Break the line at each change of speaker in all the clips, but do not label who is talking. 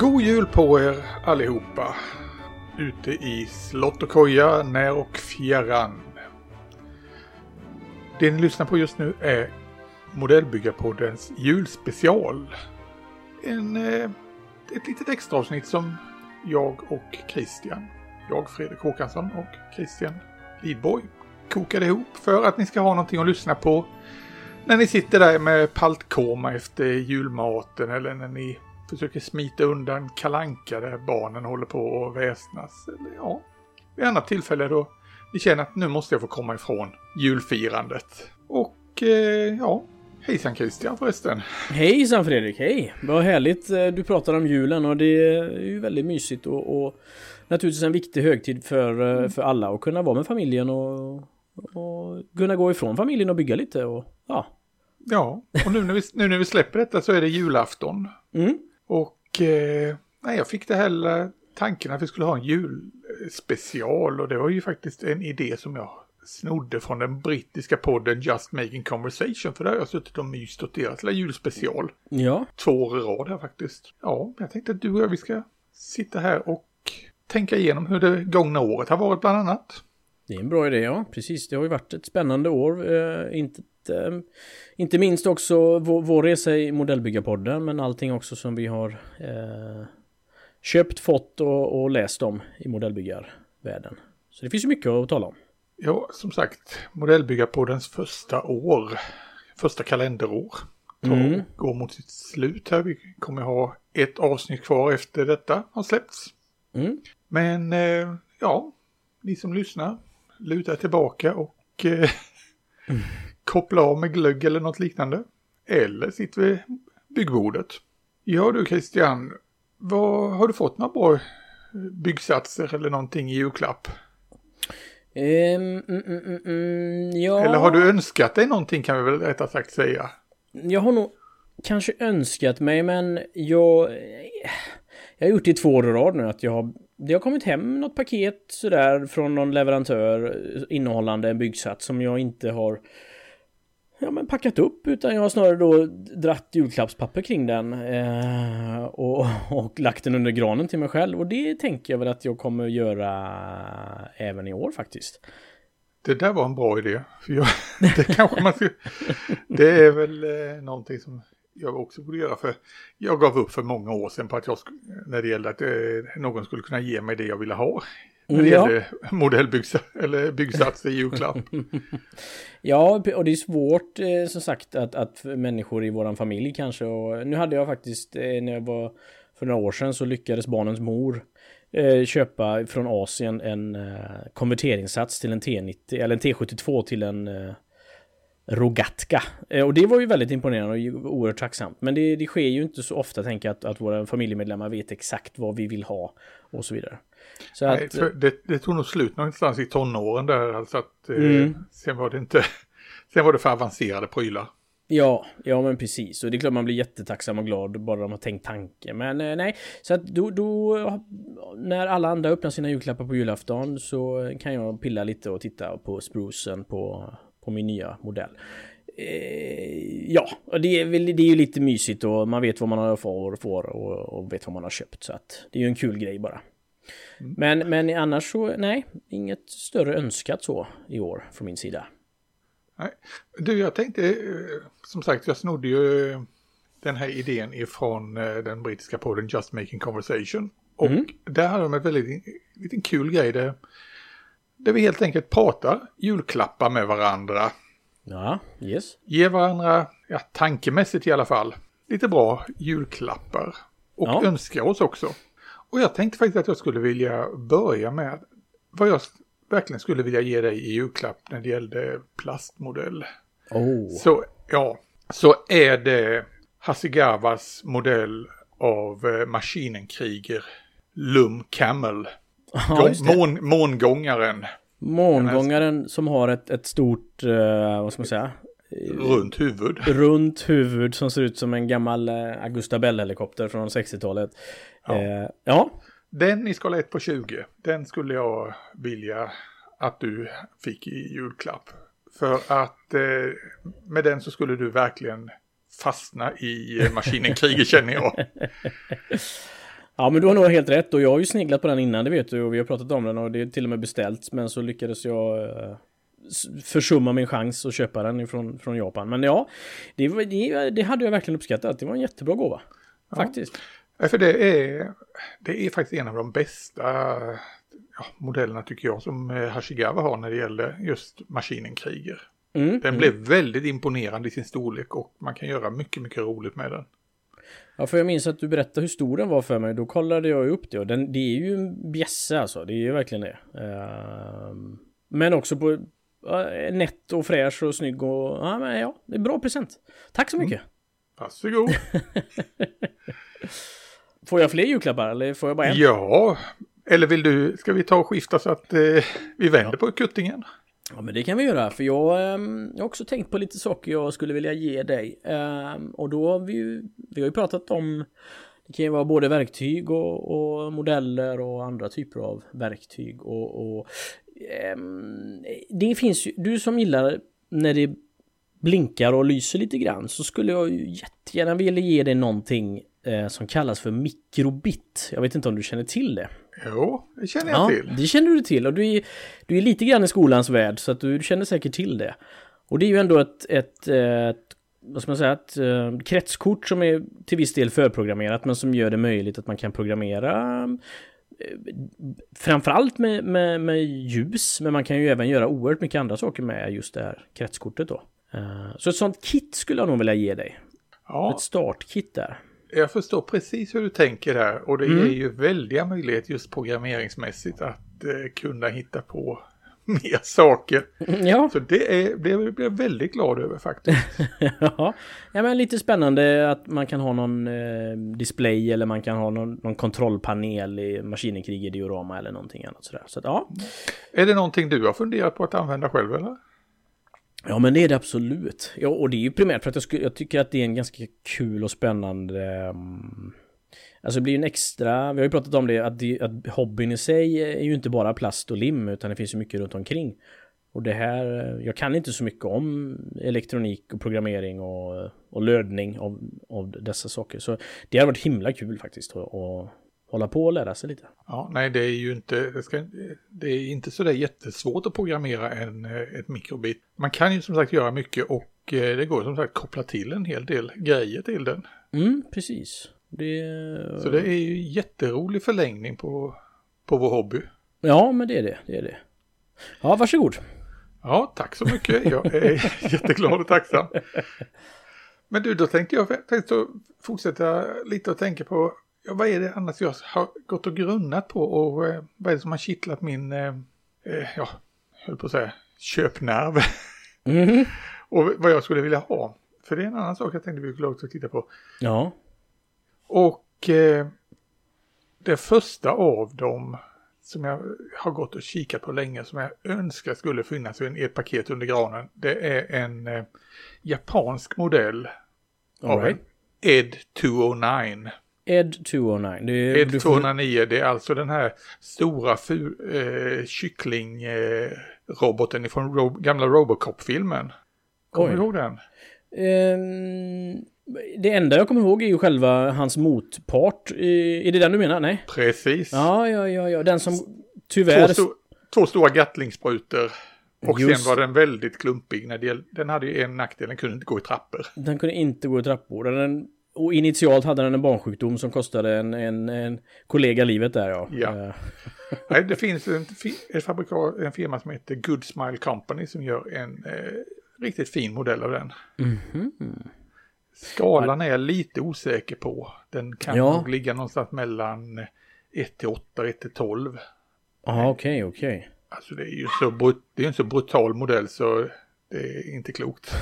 God jul på er allihopa. Ute i slott och koja, när och fjärran. Det ni lyssnar på just nu är Modellbyggarpoddens julspecial. En, eh, ett litet extra avsnitt som jag och Christian, jag Fredrik Håkansson och Christian Lidborg kokade ihop för att ni ska ha någonting att lyssna på när ni sitter där med paltkoma efter julmaten eller när ni försöker smita undan kalanka där barnen håller på att väsnas. Eller ja, vid annat tillfälle då ni känner att nu måste jag få komma ifrån julfirandet. Och eh, ja, hejsan Christian förresten.
Hejsan Fredrik, hej! Vad härligt eh, du pratar om julen och det är ju väldigt mysigt och, och naturligtvis en viktig högtid för, eh, för alla att kunna vara med familjen och, och kunna gå ifrån familjen och bygga lite och ja.
Ja, och nu när vi, nu när vi släpper detta så är det julafton.
Mm.
Och eh, nej, jag fick det här tanken att vi skulle ha en julspecial och det var ju faktiskt en idé som jag snodde från den brittiska podden Just Making Conversation för där har jag suttit och myst åt deras lilla julspecial.
Ja.
Två år i rad här faktiskt. Ja, jag tänkte att du och jag vi ska sitta här och tänka igenom hur det gångna året har varit bland annat.
Det är en bra idé, ja. Precis. Det har ju varit ett spännande år. Eh, inte, eh, inte minst också vår, vår resa i modellbyggarpodden, men allting också som vi har eh, köpt, fått och, och läst om i modellbyggarvärlden. Så det finns ju mycket att tala om.
Ja, som sagt, modellbyggarpoddens första år, första kalenderår,
Mm.
går mot sitt slut här. Vi kommer ha ett avsnitt kvar efter detta har släppts.
Mm.
Men eh, ja, ni som lyssnar, luta tillbaka och eh, koppla av med glögg eller något liknande. Eller sitt vid byggbordet. Ja du Christian, vad, har du fått några bra byggsatser eller någonting i julklapp?
Ehm, mm, mm, mm, mm, ja.
Eller har du önskat dig någonting kan vi väl rättare sagt säga?
Jag har nog kanske önskat mig, men jag... Jag har gjort det i två år i rad nu att jag har... Det har kommit hem något paket sådär från någon leverantör innehållande en byggsats som jag inte har ja, men packat upp utan jag har snarare då dratt julklappspapper kring den eh, och, och lagt den under granen till mig själv och det tänker jag väl att jag kommer göra även i år faktiskt.
Det där var en bra idé. För jag, det kanske man ska, Det är väl eh, någonting som jag också borde göra. För jag gav upp för många år sedan på att jag sk- när det gällde att eh, någon skulle kunna ge mig det jag ville ha. När det
Ja.
gällde modellbyggsats eller byggsats i julklapp.
Ja, och det är svårt eh, som sagt att, att människor i våran familj kanske och nu hade jag faktiskt eh, när jag var för några år sedan så lyckades barnens mor eh, köpa från Asien en konverteringssats till en T90 eller en T72 till en Rogatka. Och det var ju väldigt imponerande och oerhört tacksamt. Men det, det sker ju inte så ofta tänker jag att, att våra familjemedlemmar vet exakt vad vi vill ha och så vidare. Så
Nej,
att,
för det, det tog nog slut någonstans i tonåren där. Alltså att, eh,
Mm.
Sen var det inte... Sen var det för avancerade prylar.
Ja, ja men precis. Och det är klart man blir jättetacksam och glad bara de har tänkt tanke. Men eh, nej, så att då, då när alla andra öppnar sina julklappar på julafton så kan jag pilla lite och titta på sprucen på, på min nya modell. Eh, ja, och det är, väl, det är ju lite mysigt och man vet vad man har får, får och, och vet vad man har köpt. Så att det är ju en kul grej bara. Men, men annars så, nej, inget större önskat så i år från min sida.
Nej. Du, jag tänkte, eh, som sagt, jag snodde ju eh, den här idén ifrån eh, den brittiska podden Just Making Conversation. Och
Mm.
där har de en väldigt liten kul grej där, där vi helt enkelt pratar julklappar med varandra.
Ja, yes.
Ge varandra, ja, tankemässigt i alla fall, lite bra julklappar. Och
Ja.
önskar oss också. Och jag tänkte faktiskt att jag skulle vilja börja med vad jag verkligen skulle vilja ge dig i julklapp när det gällde plastmodell.
Oh.
Så, ja, så är det Hasegawas modell av eh, maskinenkriger Lum Camel.
Ja.
Mån, mångångaren.
Mångångaren som har ett, ett stort, uh, vad ska man säga?
Runt huvud.
Runt huvud som ser ut som en gammal uh, Augusta Bell-helikopter från 60-talet. Ja. Uh, ja.
Den i skala 1 på 20, den skulle jag vilja att du fick i julklapp. För att eh, med den så skulle du verkligen fastna i maskinen kriget känner jag.
Ja men du har nog helt rätt och jag har ju sneglat på den innan det vet du och vi har pratat om den och det är till och med beställt men så lyckades jag eh, försumma min chans att köpa den ifrån, från Japan. Men ja, det, det, det hade jag verkligen uppskattat. Det var en jättebra gåva. Ja. Faktiskt.
Ja, för det är, det är faktiskt en av de bästa ja, modellerna tycker jag som eh, Hashigawa har när det gäller just maskinen kriger. Mm, den mm. blev väldigt imponerande i sin storlek och man kan göra mycket, mycket roligt med den.
Ja, för jag minns att du berättade hur stor den var för mig. Då kollade jag upp det och den, det är ju en bjässe alltså. Det är ju verkligen det. Uh, men också på nätt och fräsch och snygg och ja, men ja, det är bra present. Tack så mycket. Mm.
Varsågod.
får jag fler julklappar eller får jag bara en?
Ja, eller vill du, ska vi ta och skifta så att eh, vi vänder på kuttingen?
Ja men det kan vi göra för jag, jag har också tänkt på lite saker jag skulle vilja ge dig. Ähm, och då har vi ju, vi har ju pratat om det kan ju vara både verktyg och, och modeller och andra typer av verktyg och, och det finns ju, du som gillar när det blinkar och lyser lite grann så skulle jag ju jättegärna vilja ge dig någonting eh, som kallas för mikrobit. Jag vet inte om du känner till det?
Jo, det känner jag ja, till.
Det känner du till och du är, du är lite grann i skolans värld så att du känner säkert till det. Och det är ju ändå ett, ett, ett vad ska man säga, ett uh, kretskort som är till viss del förprogrammerat men som gör det möjligt att man kan programmera framförallt med, med, med ljus men man kan ju även göra oerhört mycket andra saker med just det här kretskortet då. Uh, så ett sånt kit skulle jag nog vilja ge dig. Ja. Ett startkit där.
Jag förstår precis hur du tänker där och det mm. ger ju väldiga möjligheter just programmeringsmässigt att eh, kunna hitta på mer saker. Ja. Så det är, blir jag väldigt glad över faktiskt.
ja. ja, men lite spännande att man kan ha någon eh, display eller man kan ha någon, någon kontrollpanel i Maskinenkrig i diorama eller någonting annat sådär. Så att, ja.
Är det någonting du har funderat på att använda själv eller?
Ja men det är det absolut. Ja, och det är ju primärt för att jag, jag tycker att det är en ganska kul och spännande um, Alltså det blir ju en extra, vi har ju pratat om det att, det, att hobbyn i sig är ju inte bara plast och lim utan det finns ju mycket runt omkring. Och det här, jag kan inte så mycket om elektronik och programmering och, och lödning av, av dessa saker. Så det har varit himla kul faktiskt att, hålla på och lära sig lite.
Ja, nej, det är ju inte, det, ska, det är inte så där jättesvårt att programmera en, ett mikrobit. Man kan ju som sagt göra mycket och eh, det går som sagt koppla till en hel del grejer till den.
Mm, precis. Det...
Så det är ju jätterolig förlängning på, på vår hobby.
Ja, men det är det, det är det. Ja, varsågod.
Ja, tack så mycket. Jag är jätteglad och tacksam. Men du, då tänkte jag tänkte fortsätta lite och tänka på ja, vad är det annars jag har gått och grunnat på och eh, vad är det som har kittlat min, eh, eh ja, höll på att säga, köpnerv. Mm. och vad jag skulle vilja ha. För det är en annan sak jag tänkte vi skulle också titta på.
Ja.
Och eh, det första av dem som jag har gått och kikat på länge som jag önskar skulle finnas i ett paket under granen. Det är en eh, japansk modell All av right. en ED 209.
Ed 209. Det
är, Ed 209, det är alltså den här stora eh, kycklingroboten eh, från ro gamla Robocop-filmen. Kommer du ihåg den?
Um, det enda jag kommer ihåg är ju själva hans motpart. Är det den du menar? Nej?
Precis.
Ja, ja, ja, ja. Den som tyvärr...
Två, sto två stora gatlingssprutor. Och Just. sen var den väldigt klumpig. När det, den hade ju en nackdel, den kunde inte gå i trappor.
Den kunde inte gå i trappor. Den och initialt hade den en barnsjukdom som kostade en, en, en kollega livet där ja.
ja. Eh. Nej, det finns en, en, fabrikat, en firma som heter Good Smile Company som gör en eh, riktigt fin modell av den. Mm -hmm. Skalan är jag lite osäker på. Den kan ja. nog ligga någonstans mellan 1 till 8 och 1 till 12.
Ja, okej, okay, okej. Okay.
Alltså det är ju så, brut det är en så brutal modell så det är inte klokt.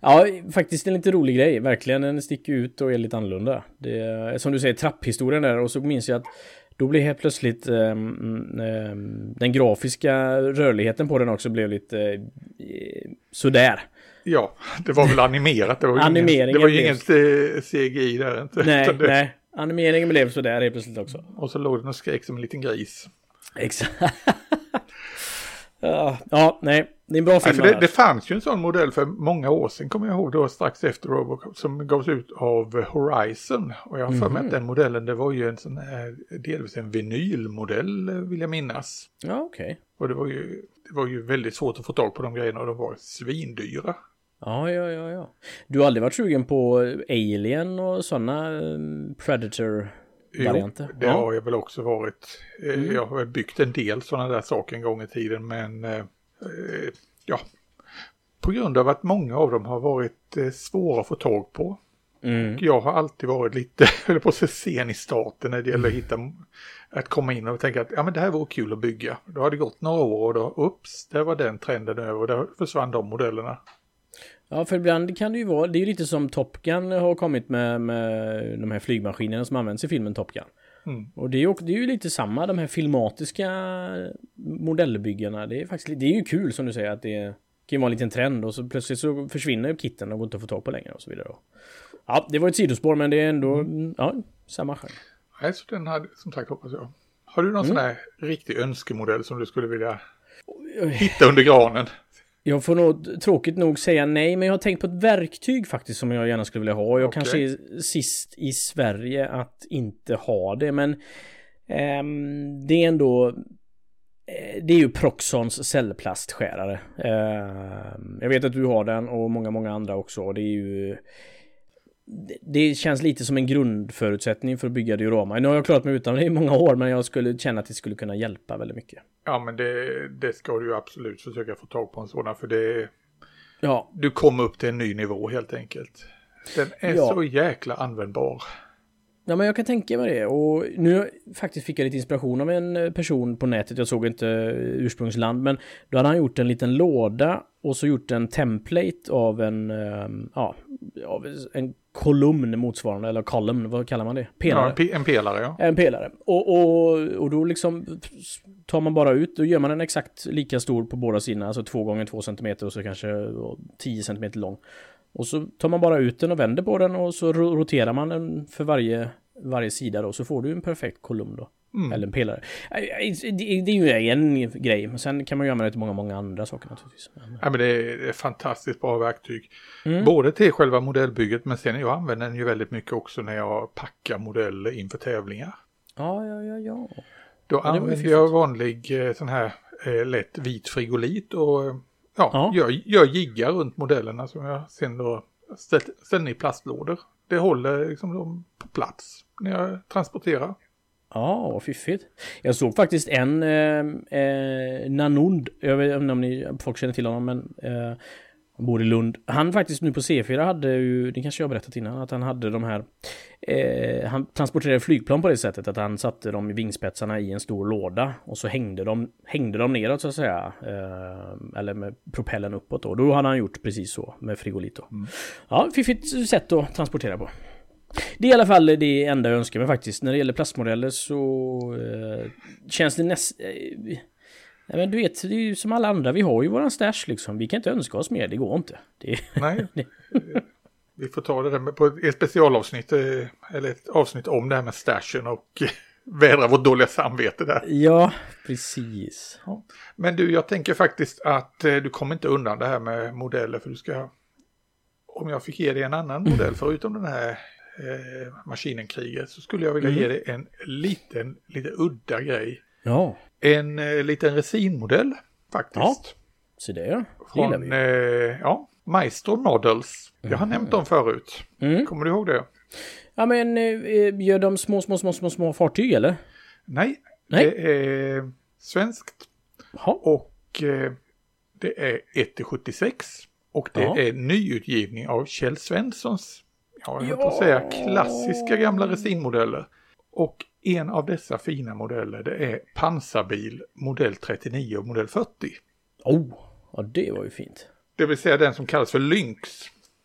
Ja, faktiskt en lite rolig grej. Verkligen, den sticker ut och är lite annorlunda. Det är, som du säger, trapphistorien där och så minns jag att Då blev helt plötsligt eh, eh, den grafiska rörligheten på den också blev lite eh, sådär.
Ja, det var väl animerat. Det var
Animeringen
ingen, det var ju inget eh, CGI där inte.
Nej,
det,
nej. Animeringen blev sådär helt plötsligt också.
Och så låg den och skrek som en liten gris.
Exakt. ja, ja, nej. Det är en bra
Nej,
film.
för det, det fanns ju en sån modell för många år sedan, kommer jag ihåg, då strax efter Robocop, som gavs ut av Horizon. Och jag har för mig
Mhm.
att den modellen, det var ju en sån här, delvis en vinylmodell, eh, vill jag minnas.
Ja, okej.
Och det var ju, det var ju väldigt svårt att få tag på de grejerna och de var svindyra.
Ja, ja, ja, ja. Du har aldrig varit sugen på Alien och sådana Predator-varianter?
Jo, det
ja.
har jag väl också varit. Eh,
Mm.
Jag har byggt en del sådana där saker en gång i tiden, men eh, eh, ja, på grund av att många av dem har varit eh, svåra att få tag på.
Mm.
Jag har alltid varit lite, eller på att säga, sen i starten när det gäller att hitta, att komma in och tänka att ja men det här vore kul att bygga. Då har det gått några år och då, ups, där var den trenden över och där försvann de modellerna.
Ja, för ibland kan det ju vara, det är ju lite som Top Gun har kommit med, med de här flygmaskinerna som används i filmen Top Gun.
Mm.
Och det är, ju, det är ju lite samma, de här filmatiska modellbyggarna. Det är faktiskt, det är ju kul som du säger att det kan vara en liten trend och så plötsligt så försvinner ju kitten och går inte att få tag på längre och så vidare. Ja, det var ett sidospår men det är ändå, ja, samma genre.
Nej, så den hade, som sagt hoppas jag. Har du någon sån här riktig önskemodell som du skulle vilja hitta under granen?
Jag får nog tråkigt nog säga nej, men jag har tänkt på ett verktyg faktiskt som jag gärna skulle vilja ha. Jag
Okej.
kanske är sist i Sverige att inte ha det, men ehm, det är ändå eh, det är ju Proxons cellplastskärare. Ehm, jag vet att du har den och många, många andra också. Och det är ju det- känns lite som en grundförutsättning för att bygga diorama. Nu har jag klarat mig utan det i många år, men jag skulle känna att det skulle kunna hjälpa väldigt mycket.
Ja, men det, det ska du ju absolut försöka få tag på en sådan, för det,
Ja,
du kommer upp till en ny nivå helt enkelt. Den är
Ja.
så jäkla användbar.
Ja men jag kan tänka mig det och nu faktiskt fick jag lite inspiration av en eh, person på nätet, jag såg inte eh, ursprungsland men då hade han gjort en liten låda och så gjort en template av en, eh, ja, av en kolumn motsvarande, eller column, vad kallar man det?
Ja,
Pelare.
en, pe- en pelare, ja.
En pelare. Och, och, och då liksom tar man bara ut, då gör man den exakt lika stor på båda sidorna, alltså 2 gånger 2 cm och så kanske 10 cm lång. Och så tar man bara ut den och vänder på den och så ro- roterar man den för varje, varje sida då, så får du en perfekt kolumn då.
Mm.
Eller en pelare. Äh, Det, är ju en grej, men sen kan man ju använda det till många, många andra saker naturligtvis.
Ja, men det är är fantastiskt bra verktyg.
Mm.
Både till själva modellbygget, men sen jag använder den ju väldigt mycket också när jag packar modeller inför tävlingar.
Ja, ja, ja, ja.
Då
Ja,
använder jag vanlig eh, sån här eh, lätt vit frigolit och eh, ja,
Ja.
Gör, gör jiggar runt modellerna som jag sen då ställer i plastlådor. Det håller liksom dem på plats när jag transporterar.
Ja, vad fiffigt. Jag såg faktiskt en eh, eh, Nanund, jag vet inte om ni folk känner till honom, men eh, han bor i Lund. Han faktiskt nu på C4 hade ju, det kanske jag berättat innan, att han hade de här eh, Han transporterade flygplan på det sättet att han satte dem i vingspetsarna i en stor låda och så hängde de, hängde de neråt så att säga. Eh, eller med propellen uppåt då. Då hade han gjort precis så med frigolit då. Ja, fiffigt sätt att transportera på. Det är i alla fall det enda jag önskar mig faktiskt. När det gäller plastmodeller så eh, känns det näst... Eh, nej men du vet, det är ju som alla andra. Vi har ju våran stash liksom. Vi kan inte önska oss mer, det går inte. Det,
Nej, vi får ta det där med, på ett specialavsnitt, eh, eller ett avsnitt om det här med stashen och eh, vädra vårt dåliga samvete där.
ja, precis.
Men du, jag tänker faktiskt att eh, du kommer inte undan det här med modeller för du ska... Om jag fick ge dig en annan modell förutom den här eh, maskinenkriget så skulle jag vilja ge dig en liten, lite udda grej.
Ja,
En eh, liten resinmodell faktiskt.
Ja, så det
Från,
vi.
eh, ja, Maestro Models. Jag har nämnt dem förut.
Mm.
Kommer du ihåg det?
Ja men eh, gör de små, små, små, små, små fartyg eller?
Nej,
Nej.
det är svenskt
Ja.
och eh, det är 1-76 och det
Ja.
är nyutgivning av Kjell Svenssons, ja, jag på att säga klassiska gamla resinmodeller. Och en av dessa fina modeller det är pansarbil modell 39 och modell 40.
Oh, ja det var ju fint.
Det vill säga den som kallas för Lynx.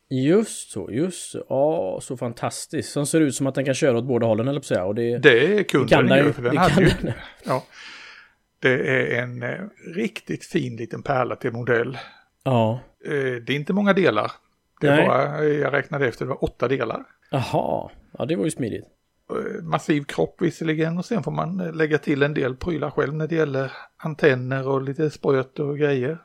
Just så, just så. Ja, så fantastiskt. Som ser ut som att den kan köra åt båda hållen eller på säga. Och det,
det kunde
kan
den ju. För den
det
hade ju,
den.
ja, det är en eh, riktigt fin liten pärla till modell.
Ja.
Eh, det är inte många delar. Det eh, jag räknade efter, det var åtta delar.
Jaha. Ja, det var ju smidigt.
Eh, Massiv kropp visserligen och sen får man eh, lägga till en del prylar själv när det gäller antenner och lite spröt och grejer.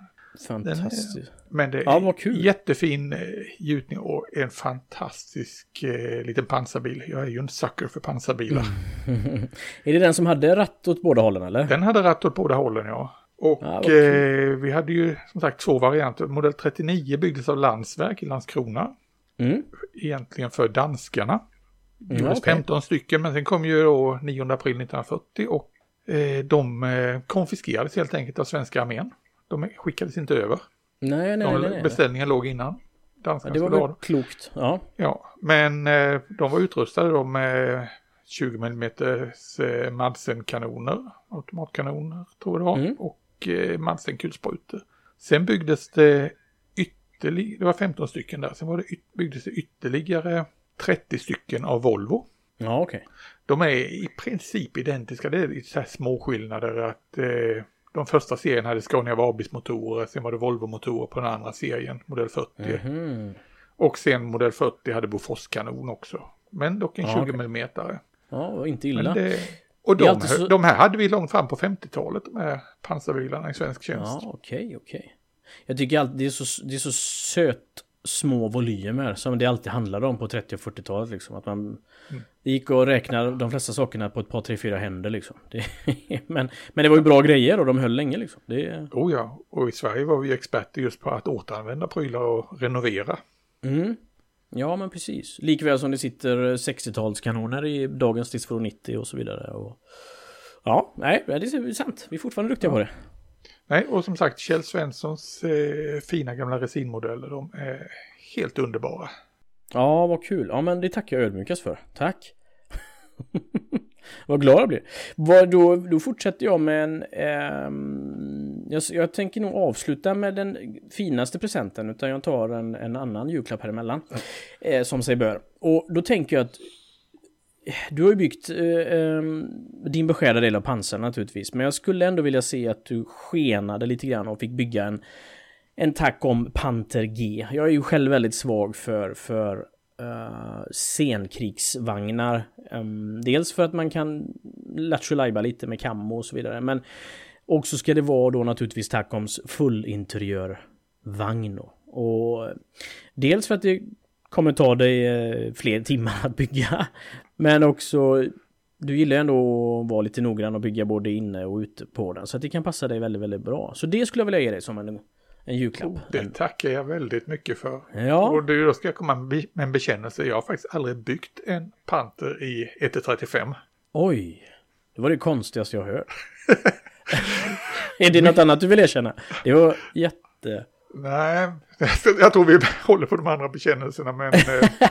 Fantastiskt.
Men det är
Ja, kul.
jättefin eh, gjutning och en fantastisk eh, liten pansarbil. Jag är ju en sucker för pansarbilar.
Mm. är det den som hade ratt åt båda hållen eller?
Den hade ratt åt båda hållen ja. Och
Ja,
eh, vi hade ju som sagt två varianter. Modell 39 byggdes av Landsverk i Landskrona.
Mm.
Egentligen för danskarna. Det
Mm,
gjordes
okej.
15 stycken men sen kom ju då 9 april 1940 och eh, de eh, konfiskerades helt enkelt av svenska armén. De skickades inte över.
Nej, nej,
De,
nej. nej.
Beställningen låg innan.
Ja,
Danskarna
det var
ha
väl klokt. Ja.
Ja, men eh, de var utrustade då med 20 mm eh, Madsen-kanoner, automatkanoner tror jag det var,
Mm.
och eh, Madsen-kulsprutor. Sen byggdes det ytterligare, det var 15 stycken där, sen var det byggdes det ytterligare 30 stycken av Volvo.
Ja, okej.
De är i princip identiska, det är lite så här små skillnader att eh, de första serien hade Scania Vabis motorer, sen var det Volvo-motorer på den andra serien, modell 40.
Mhm.
Och sen modell 40 hade Bofors-kanon också. Men dock en
Ja,
20
okej.
mm.
Ja, inte illa.
det, och de,
så-
de här hade vi långt fram på 50-talet, de här pansarbilarna i svensk tjänst.
Ja, okej, okej. Jag tycker alltid det är så, det är så söt små volymer som det alltid handlade om på 30 och 40-talet liksom. Att man
Mm.
det gick att räkna de flesta sakerna på ett par, tre, fyra händer liksom. Det, men, men det var ju bra grejer och de höll länge liksom. Det,
Oh ja, och i Sverige var vi experter just på att återanvända prylar och renovera.
mm. Ja, men precis. Likväl som det sitter 60-talskanoner i dagens Stridsfordon 90 och så vidare. Och... Ja, nej, det är sant. Vi är fortfarande duktiga på det.
Nej, och som sagt, Kjell Svenssons eh, fina gamla resinmodeller, de är helt underbara.
Ja, vad kul. Ja, men det tackar jag ödmjukast för. Tack. vad glad jag blir. Då, då fortsätter jag med en... ehm, jag, jag tänker nog avsluta med den finaste presenten, utan jag tar en, en annan julklapp här emellan. Eh, som sig bör. Och då tänker jag att du har ju byggt eh, ehm, din beskärda del av pansar naturligtvis, men jag skulle ändå vilja se att du skenade lite grann och fick bygga en, en tack om Panter G. Jag är ju själv väldigt svag för, för uh, scenkrigsvagnar. Ehm, dels för att man kan lattjo lite med kammo och så vidare, men också ska det vara då naturligtvis Tackoms fullinteriörvagn. Och dels för att det kommer ta dig eh, fler timmar att bygga. Men också, du gillar ändå att vara lite noggrann och bygga både inne och ute på den. Så att det kan passa dig väldigt, väldigt bra. Så det skulle jag vilja ge dig som en, en julklapp.
Oh, det tackar jag väldigt mycket för.
Ja,
Och du, då ska jag komma med en bekännelse. Jag har faktiskt aldrig byggt en Panther i 1-35.
oj. Det var det konstigaste jag hört. Är det något annat du vill erkänna? Det var jätte...
Nej, jag tror vi håller på de andra bekännelserna men... eh,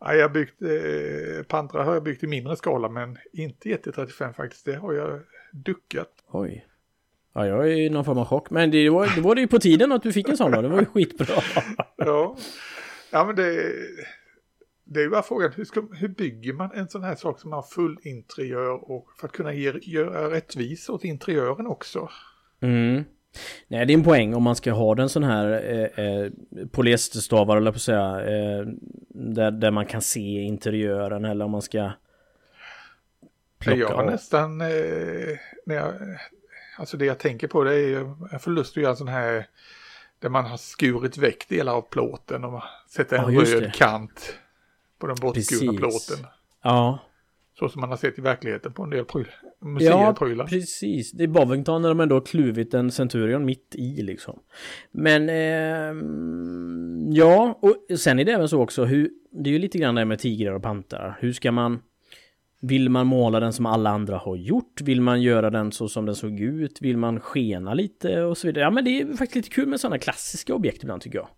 ja, jag byggt, eh, Pantra har jag byggt i mindre skala men inte i 1-35 faktiskt. Det har jag duckat.
Oj. Ja, jag är i någon form av chock. Men det var, det var det ju på tiden att du fick en sån då. Det var ju skitbra.
Ja, ja men det, det är ju bara frågan hur, ska, hur bygger man en sån här sak som har full interiör och för att kunna ge, göra rättvisa åt interiören också.
Mm. Nej, det är en poäng om man ska ha den sån här eh, eh, polyesterstavar eller på att säga. Eh, där, där man kan se interiören eller om man ska plocka
jag har nästan, eh, när jag, alltså det jag tänker på det är jag får lust att göra en sån här där man har skurit väck delar av plåten och sätter en
Ja,
röd
det.
kant på den bortskurna
Precis.
plåten.
Ja,
Så som man har sett i verkligheten på en del pryl, museer
ja precis. Det är Bovington när de ändå har kluvit en Centurion mitt i liksom. Men ehm, ja, och sen är det även så också hur det är ju lite grann det här med tigrar och pantrar. Hur ska man vill man måla den som alla andra har gjort? Vill man göra den så som den såg ut? Vill man skena lite och så vidare? Ja, men det är faktiskt lite kul med sådana klassiska objekt ibland tycker jag.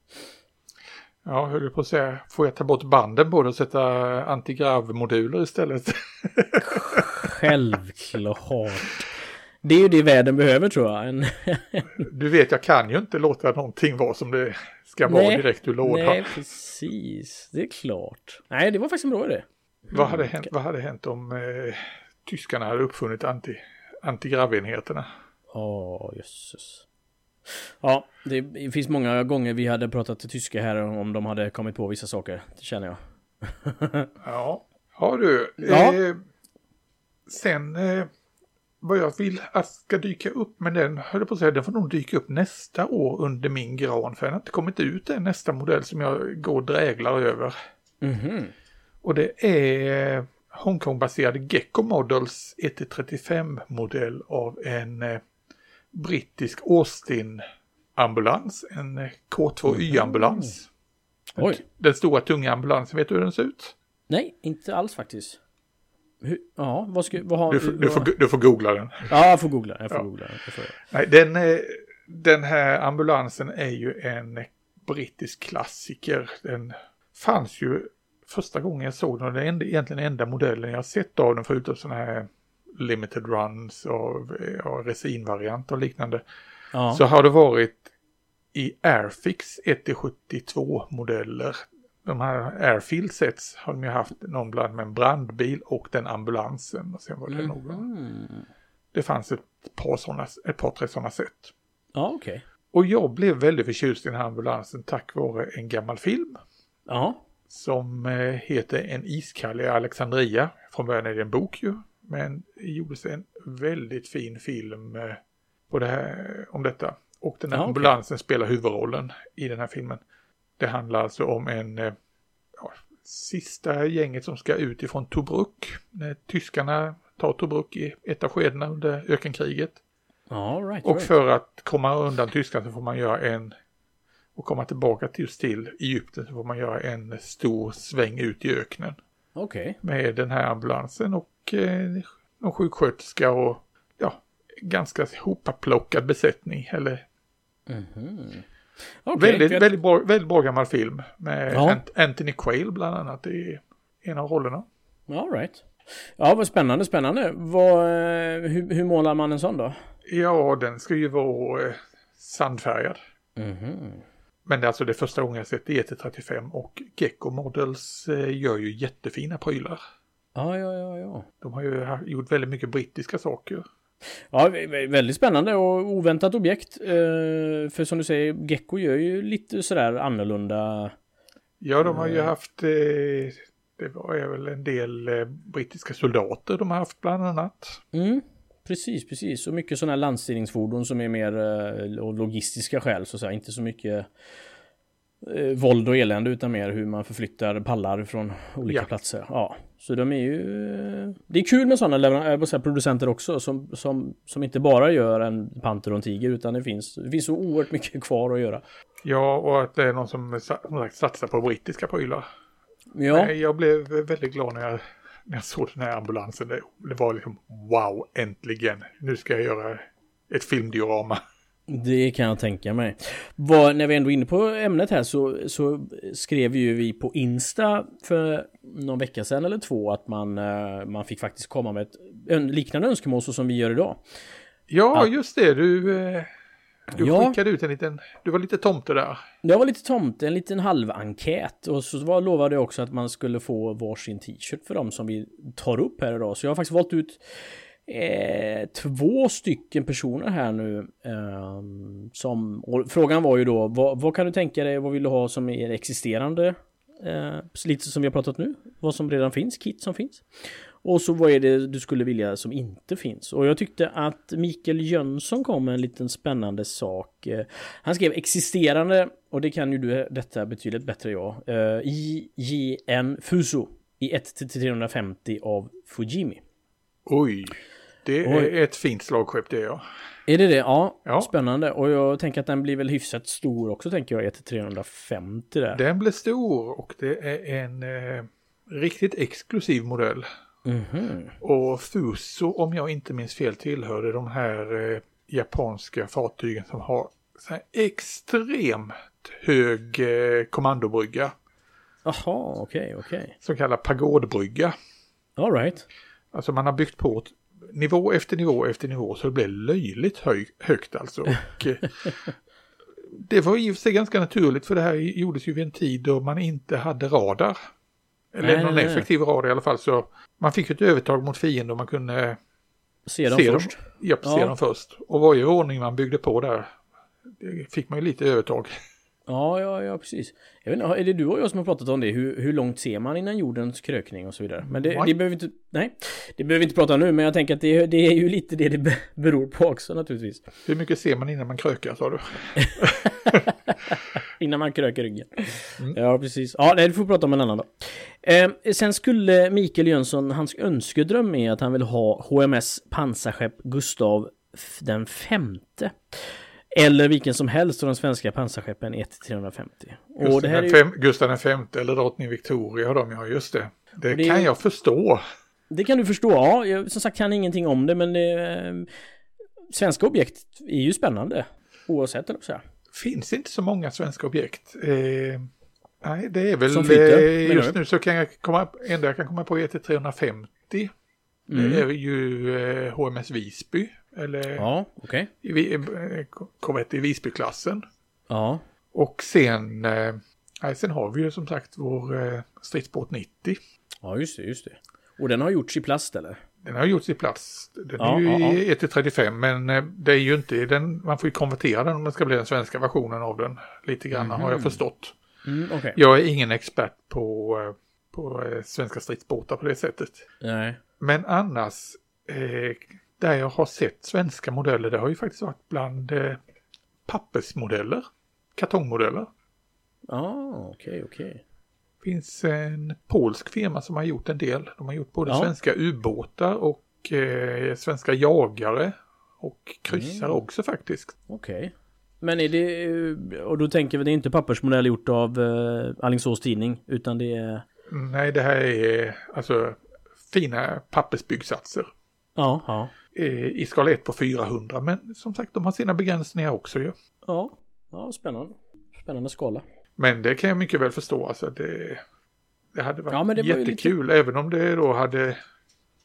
Ja, höll du på att säga, får jag ta bort banden på det och sätta antigravmoduler istället?
Självklart. Det är ju det världen behöver tror jag. En...
du vet, jag kan ju inte låta någonting vara som det ska vara
Nej.
direkt ur lådan.
Nej, precis. Det är klart. Nej, det var faktiskt en bra idé.
Vad, hade hänt, vad hade hänt om eh, tyskarna hade uppfunnit anti, antigravenheterna?
Åh, jösses. Ja, det finns många gånger vi hade pratat till tyska här om de hade kommit på vissa saker. Det känner jag.
Ja, har du.
Ja.
Eh, sen eh, vad jag vill att ska dyka upp, men den höll på att säga, den får nog dyka upp nästa år under min gran, för den har inte kommit ut än nästa modell som jag går och dräglar över.
Mhm.
Och det är Hongkong-baserade Gecko Models 1-35-modell av en eh, brittisk Austin-ambulans, en eh, K2Y-ambulans.
Oj.
Den stora tunga ambulansen, vet du hur den ser ut?
Nej, inte alls faktiskt. Hur, ja, vad ska, vad har...
Du, får- du, får, du får googla den.
Ja, jag får googla. Jag får
Ja.
googla. Får...
Nej, den, eh, den här ambulansen är ju en brittisk klassiker. Den fanns ju första gången jag såg den, och det är egentligen den enda modellen jag har sett av den förutom sådana här limited runs och, och resinvariant och liknande.
Ja.
Så har det varit i Airfix 1-72 modeller. De här Airfield sets har de ju haft någon bland med en brandbil och den ambulansen. Och sen var det nog
Mhm.
det fanns ett par, såna, ett par tre sådana sätt.
Ja, okej.
Och jag blev väldigt förtjust i den här ambulansen tack vare en gammal film
Ja.
som eh, heter En iskall i Alexandria. Från början är det en bok ju, men det gjordes en väldigt fin film eh, på det här, om detta. Och den här
Ja, okej.
ambulansen spelar huvudrollen i den här filmen. Det handlar alltså om en eh, ja, sista gänget som ska ut ifrån Tobruk. När tyskarna tar Tobruk i ett av skedena under ökenkriget.
Ja, right,
Och
right.
för att komma undan tyskarna så får man göra en och komma tillbaka till just till Egypten så får man göra en stor sväng ut i öknen
Okej.
med den här ambulansen och eh, någon sjuksköterska och ja, ganska hopplockad besättning. Eller
Mhm. Okej,
väldigt,
för jag-
väldigt, bra, väldigt bra gammal film med
Ja.
Ant- Anthony Quayle bland annat i en av rollerna.
All right. Ja, vad spännande, spännande. Vad, eh, hur, hur målar man en sån då?
Ja, den ska ju vara eh, sandfärgad.
Mhm.
Men det är alltså det första gången jag sett ET35 och Gecko Models eh, gör ju jättefina prylar.
Ja, ja, ja, ja.
De har ju gjort väldigt mycket brittiska saker.
Ja, vä- vä- väldigt spännande och oväntat objekt. Eh, för som du säger, Gecko gör ju lite sådär annorlunda.
Ja, de har ju
Mm.
haft, eh, det var väl en del eh, brittiska soldater de har haft bland annat.
Mm, precis, precis. Och mycket sådana här landstigningsfordon som är mer eh, av logistiska skäl så att säga. Inte så mycket eh, våld och elände utan mer hur man förflyttar pallar från olika
Ja.
platser. Ja, så de är ju... eh, Det är kul med sådana säga, producenter också som, som, som inte bara gör en panter och en tiger utan det finns, det finns så oerhört mycket kvar att göra.
Ja, och att det är någon som som sagt satsar på brittiska prylar.
Ja,
Jag blev väldigt glad när jag, när jag såg den här ambulansen. Det, det var liksom wow, äntligen. Nu ska jag göra ett filmdiorama.
Det kan jag tänka mig. Vad, när vi ändå är inne på ämnet här så, så skrev ju vi på Insta för någon vecka sedan eller två att man, eh, man fick faktiskt komma med ett liknande önskemål så som vi gör idag.
Ja,
Ja.
just det. Du, eh, du
Ja.
skickade ut en liten, du var lite tomte där.
Jag var lite tomte, en liten halvenkät och så var, lovade jag också att man skulle få varsin t-shirt för dem som vi tar upp här idag. Så jag har faktiskt valt ut eh, två stycken personer här nu. Eh, som, och frågan var ju då, vad, vad kan du tänka dig, vad vill du ha som är existerande? Eh, lite som vi har pratat nu, vad som redan finns, kit som finns. Och så vad är det du skulle vilja som inte finns? Och jag tyckte att Mikael Jönsson kom med en liten spännande sak. Eh, han skrev existerande, och det kan ju du detta betydligt bättre jag. Eh, IJN Fuso i 1-350 av Fujimi.
Oj, det
Oj.
är ett fint slagskepp det är jag.
Är det det? Ja,
Ja.
spännande. Och jag tänker att den blir väl hyfsat stor också, tänker jag, 1-350 där.
Den blev stor och det är en eh, riktigt exklusiv modell.
Mhm.
Och Fuso, om jag inte minns fel, tillhörde de här eh, japanska fartygen som har så extremt hög eh, kommandobrygga.
Jaha, okej, okej.
Som kallas pagodbrygga.
All right.
Alltså man har byggt på nivå efter nivå efter nivå så det blev löjligt höj, högt alltså. Och, eh, det var i och för sig ganska naturligt för det här gjordes ju vid en tid då man inte hade radar. Eller
Nej,
någon
nej, nej.
effektiv radar i alla fall så man fick ett övertag mot fienden och man kunde
Se dem
se dem,
först.
ja, se dem först. Och varje ordning man byggde på där fick man ju lite övertag.
Ja, ja, ja, precis. Jag vet inte, är det du och jag som har pratat om det? Hur, hur långt ser man innan jordens krökning och så vidare? Men det, det behöver vi inte, nej, det behöver vi inte prata om nu, men jag tänker att det, det är ju lite det det be- beror på också naturligtvis.
Hur mycket ser man innan man krökar sa du?
Innan man kröker ryggen.
Mm.
Ja, precis. Ja, det får vi prata om en annan dag. Eh, sen skulle Mikael Jönsson, hans önskedröm är att han vill ha HMS pansarskepp Gustav den femte. Eller vilken som helst av de svenska pansarskeppen 1-350. Och det
Gustav,
här är ju,
Gustav femte eller drottning Victoria de ja just det. Det,
det
kan jag förstå.
det kan du förstå. Ja, jag som sagt kan ingenting om det, men det, eh, svenska objekt är ju spännande. Oavsett, eller så
finns inte så många svenska objekt. Eh, nej, det är väl
Som flyter,
eh, just nu så kan jag komma, enda jag kan komma på är till 350.
Mm.
Det är ju eh, HMS Visby, eller
Ja, okej.
i, eh, korvett i Visbyklassen.
Ja.
Och sen, eh, sen har vi ju som sagt vår eh, stridsbåt 90.
Ja, just det, just det. Och den har gjorts i plast, eller?
Den har gjorts i plast. Den
Ja,
är ju
ja,
i 1-35 men eh, det är ju inte den, man får ju konvertera den om det ska bli den svenska versionen av den. Lite grann har jag förstått.
Mm, okej.
Jag är ingen expert på, eh, på svenska stridsbåtar på det sättet.
Nej.
Men annars, eh, där jag har sett svenska modeller, det har ju faktiskt varit bland eh, pappersmodeller, kartongmodeller.
Ja, okej, okej.
Det finns en polsk firma som har gjort en del. De har gjort både
Ja.
svenska ubåtar och eh, svenska jagare och kryssare
Mm.
också faktiskt.
Okej. Men är det, eh, och då tänker vi det är inte pappersmodell gjort av uh, Alingsås tidning, utan det är...
Nej, det här är alltså fina pappersbyggsatser.
Ja, ja.
Eh, i skala 1 på 400. Men som sagt, de har sina begränsningar också ju.
Ja, ja spännande. Spännande skala.
Men det kan jag mycket väl förstå. Alltså det, det hade varit
Ja, det var
jättekul. Även om det då hade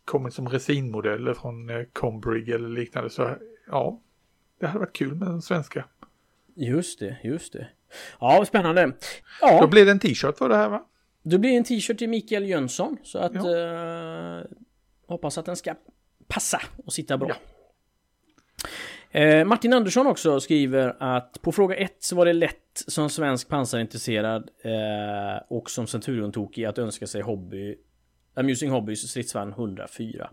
kommit som resinmodeller från eh, Combrig eller liknande. Så ja, det hade varit kul med den svenska.
Just det, just det. Ja, spännande.
Då
Ja,
blir det en t-shirt för det här va?
det blir en t-shirt till Mikael Jönsson. Så att...
Ja.
eh, hoppas att den ska passa och sitta bra.
Ja.
Eh, Martin Andersson också skriver att på fråga ett så var det lätt som svensk pansarintresserad eh, och som Centurion-tokig att önska sig hobby Amusing Hobbies stridsvagn 104.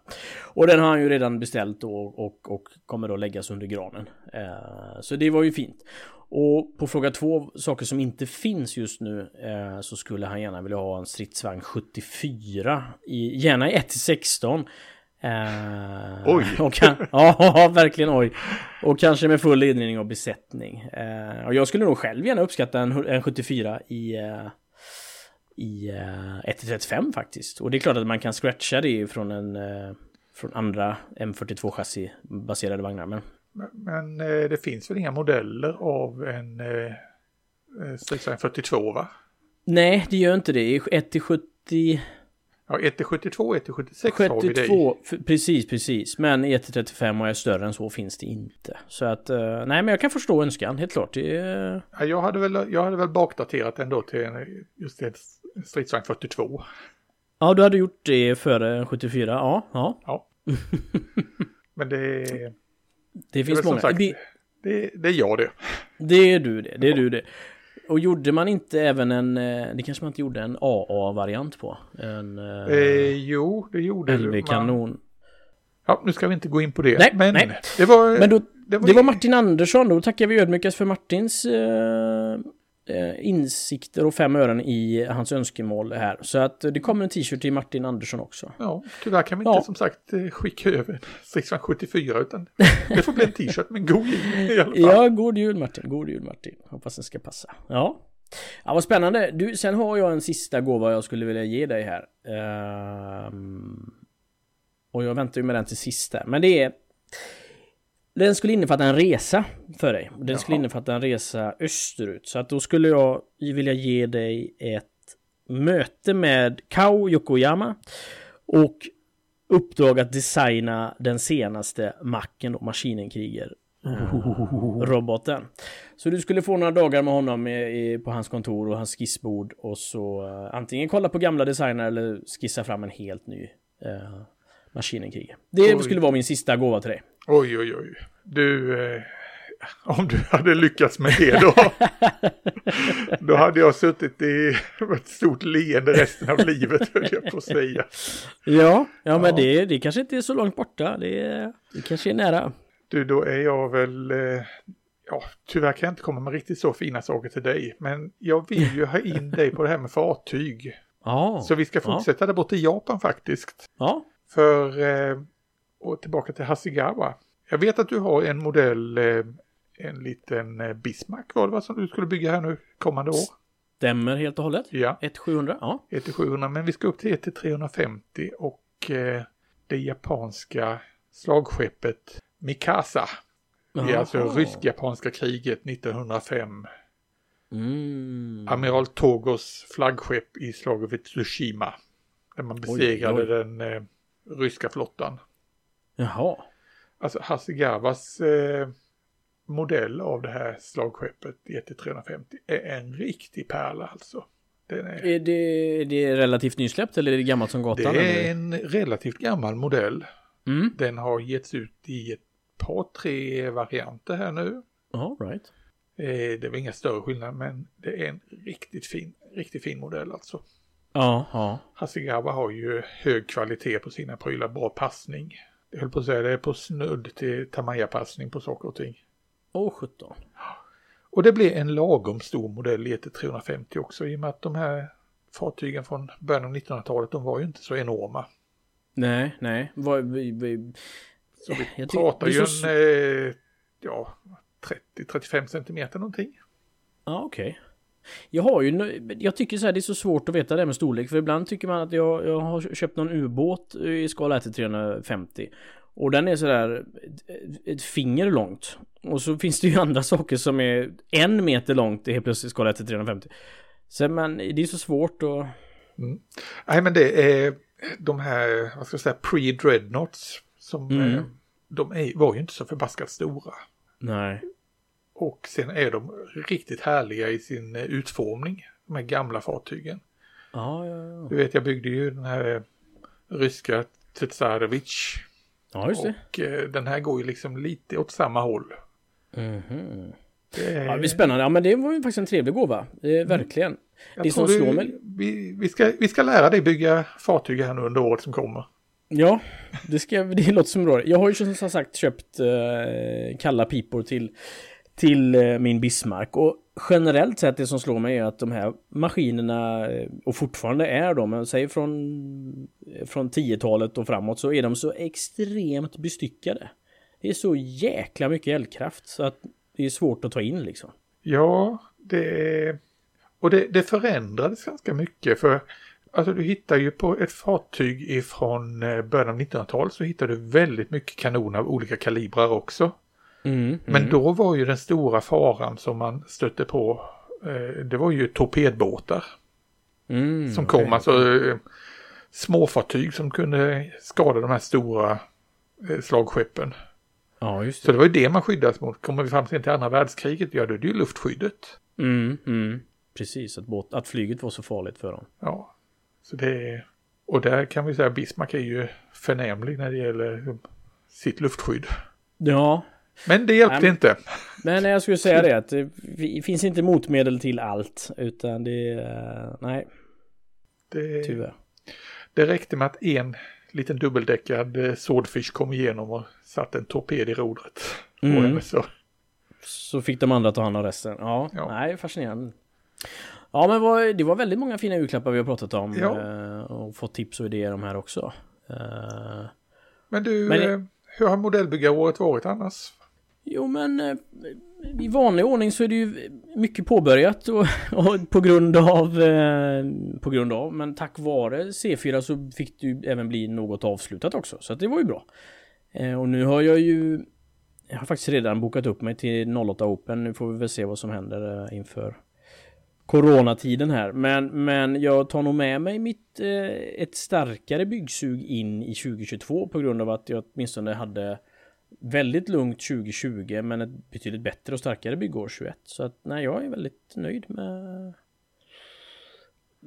Och den har han ju redan beställt då och, och kommer då läggas under granen. Eh, så det var ju fint. Och på fråga två, saker som inte finns just nu, eh, så skulle han gärna vilja ha en stridsvagn 74. I, gärna i 1-16. Eh,
Oj.
Och kan, ja, verkligen oj. Och kanske med full inredning och besättning. Eh, och jag skulle nog själv gärna uppskatta en, en 74 i, eh, i eh, 1-35 faktiskt. Och det är klart att man kan scratcha det från en eh, från andra M42 chassi baserade vagnar. Men
Men, men eh, det finns väl inga modeller av en eh, eh, stridsvagn 42 va?
nej, det gör inte det. 1-70
Ja, 1 till 72, 1 till 76 har vi det.
72, f- precis, precis. Men 1-35 och är större än så finns det inte. Så att, eh, nej men jag kan förstå önskan, helt klart. Det
Ja, jag, hade väl, jag hade väl bakdaterat ändå till en, just en stridsvagn 42.
ja, du hade gjort det före 74, ja, ja.
Ja. Men det,
Det
det
finns
som
många.
sagt,
Det,
det, det är jag det.
det är du det, det är du det. Och gjorde man inte även en, eh, det kanske man inte gjorde en AA-variant på? En eh,
Eh, jo, det gjorde du. Man-
LV-kanon.
Ja, nu ska vi inte gå in på det.
Nej,
men
nej.
det var...
Men då,
det var,
det var Martin Andersson, då tackar vi ödmjukast för Martins eh, insikter och fem ören i hans önskemål här. Så att det kommer en t-shirt till Martin Andersson också.
Ja, tyvärr kan vi
Ja.
inte som sagt eh, skicka över en stridsvagn 74 utan det får bli en t-shirt med god jul i alla fall.
Ja, god jul Martin, god jul Martin. Hoppas den ska passa. Ja. Ja, vad spännande. Du, sen har jag en sista gåva jag skulle vilja ge dig här. Ehm, och jag väntar ju med den till sist där. Men det är... Den skulle innefatta en resa för dig. Den skulle
Jaha.
innefatta en resa österut. Så att då skulle jag vilja ge dig ett möte med Kao Yokoyama. Och uppdrag att designa den senaste macken då, Maskinenkriger.
Oh.
roboten. Så du skulle få några dagar med honom i, i, på hans kontor och hans skissbord och så uh, antingen kolla på gamla designer eller skissa fram en helt ny uh, Maskinenkriger. Det
Oj.
skulle vara min sista gåva till dig.
Oj, oj, oj. Du, eh, om du hade lyckats med det då. då hade jag suttit i ett stort leende resten av livet, höll jag på att säga.
Ja, ja, men
Ja.
det, det kanske inte är så långt borta. Det, det kanske är nära.
Du, då är jag väl... Eh, ja, tyvärr kan jag inte komma med riktigt så fina saker till dig. Men jag vill ju ha in dig på det här med fartyg.
Ja,
Så vi ska fortsätta där borta i Japan faktiskt.
ja.
För, eh, och tillbaka till Hasegawa. Jag vet att du har en modell, eh, en liten eh, Bismarck var det va, som du skulle bygga här nu kommande år?
stämmer helt och hållet.
Ja,
1700, ja.
1-700, men vi ska upp till 1-350 och eh, det japanska slagskeppet Mikasa. Det är alltså rysk-japanska kriget 1905.
Mm.
Amiral Togos flaggskepp i slaget vid Tsushima. Där man besegrade
oj.
den eh, ryska flottan.
Jaha.
Alltså Hasegawas eh, modell av det här slagskeppet GT350 är en riktig pärla alltså. Den är,
Är det, är det relativt nysläppt eller är det gammalt som
det
gatan?
är
eller?
en relativt gammal modell.
Mm.
Den har getts ut i ett par, tre varianter här nu.
Ja, right.
Eh, det var inga större skillnader men det är en riktigt fin, riktigt fin modell alltså.
Ja, ja.
Hasegawa har ju hög kvalitet på sina prylar, bra passning. Jag höll på att säga det är på snudd till Tamaya-passning på saker och ting.
Åh, 17.
Och det blir en lagom stor modell i 350 också i och med att de här fartygen från början av 1900-talet de var ju inte så enorma.
Nej, nej. Vad, vi, vi,
Så vi
Jag
pratar ju
så
en, eh, ja, 30-35 centimeter någonting.
Ja, okej. Jag har ju, jag tycker så här, det är så svårt att veta det här med storlek. För ibland tycker man att jag, jag har köpt någon ubåt i skala 1 till 350. Och den är sådär ett, ett finger långt. Och så finns det ju andra saker som är en meter långt i helt plötsligt skala 1 till 350. Så men det är så svårt att...
Nej men det är de här, vad ska jag säga, pre-dreadnoughts som
Mm.
eh, de är, var ju inte så förbaskat stora.
Nej.
Och sen är de riktigt härliga i sin eh, utformning, de här gamla fartygen.
Ja, ja, ja.
Du vet, jag byggde ju den här eh, ryska Tsarevich.
Ja, just det.
Och eh, den här går ju liksom lite åt samma håll.
Mhm.
Det är,
Ja, det blir spännande. Ja, men det var ju faktiskt en trevlig gåva. Eh, verkligen.
jag
det som
tror
slår
du-
mig-
Vi, vi, ska, vi ska lära dig bygga fartyg här nu under året som kommer.
Ja, det, ska, det låter som bra. Jag har ju som sagt köpt eh, kalla pipor till, till eh, min Bismarck. Och generellt sett det som slår mig är att de här maskinerna, eh, och fortfarande är de, men säg från, eh, från 10-talet och framåt, så är de så extremt bestyckade. Det är så jäkla mycket eldkraft så att det är svårt att ta in liksom.
Ja, det och det, det förändrades ganska mycket för alltså du hittar ju på ett fartyg ifrån början av 1900-talet så hittar du väldigt mycket kanoner av olika kalibrar också.
Mm,
Men
mm.
då var ju den stora faran som man stötte på eh, det var ju torpedbåtar
Mm,
som kom, alltså eh, småfartyg som kunde skada de här stora eh, slagskeppen.
Ja, just
Så
det.
det var ju det man skyddades mot. Kommer vi fram till andra världskriget, ja då är det ju luftskyddet.
Mm. Precis, att, båt, att flyget var så farligt för dem.
Ja, så det är... Och där kan vi säga att Bismarck är ju förnämlig när det gäller sitt luftskydd.
Ja,
Men det hjälpte
Nej,
inte.
Men jag skulle säga det att det finns inte motmedel till allt utan det är, nej
Det,
tyvärr.
det räckte med att en liten dubbeldäckad eh, Swordfish kom igenom och satte en torped i rodret.
Mm.
så.
Så fick de andra ta hand om resten. Ja,
Ja.
nej fascinerande. Ja men vad, det var väldigt många fina julklappar vi har pratat om
Ja.
eh, och fått tips och idéer om här också. Eh,
Men du,
Men
eh, hur har modellbyggaråret varit annars?
Jo men eh, i vanlig ordning så är det ju mycket påbörjat och, och på grund av eh, på grund av men tack vare C4 så fick det ju även bli något avslutat också så att det var ju bra. Eh, och nu har jag ju jag har faktiskt redan bokat upp mig till 08 Open. Nu får vi väl se vad som händer eh, inför coronatiden här. Men, men jag tar nog med mig mitt, eh, ett starkare byggsug in i 2022 på grund av att jag åtminstone hade väldigt lugnt 2020 men ett betydligt bättre och starkare byggår 21. Så att nej, jag är väldigt nöjd med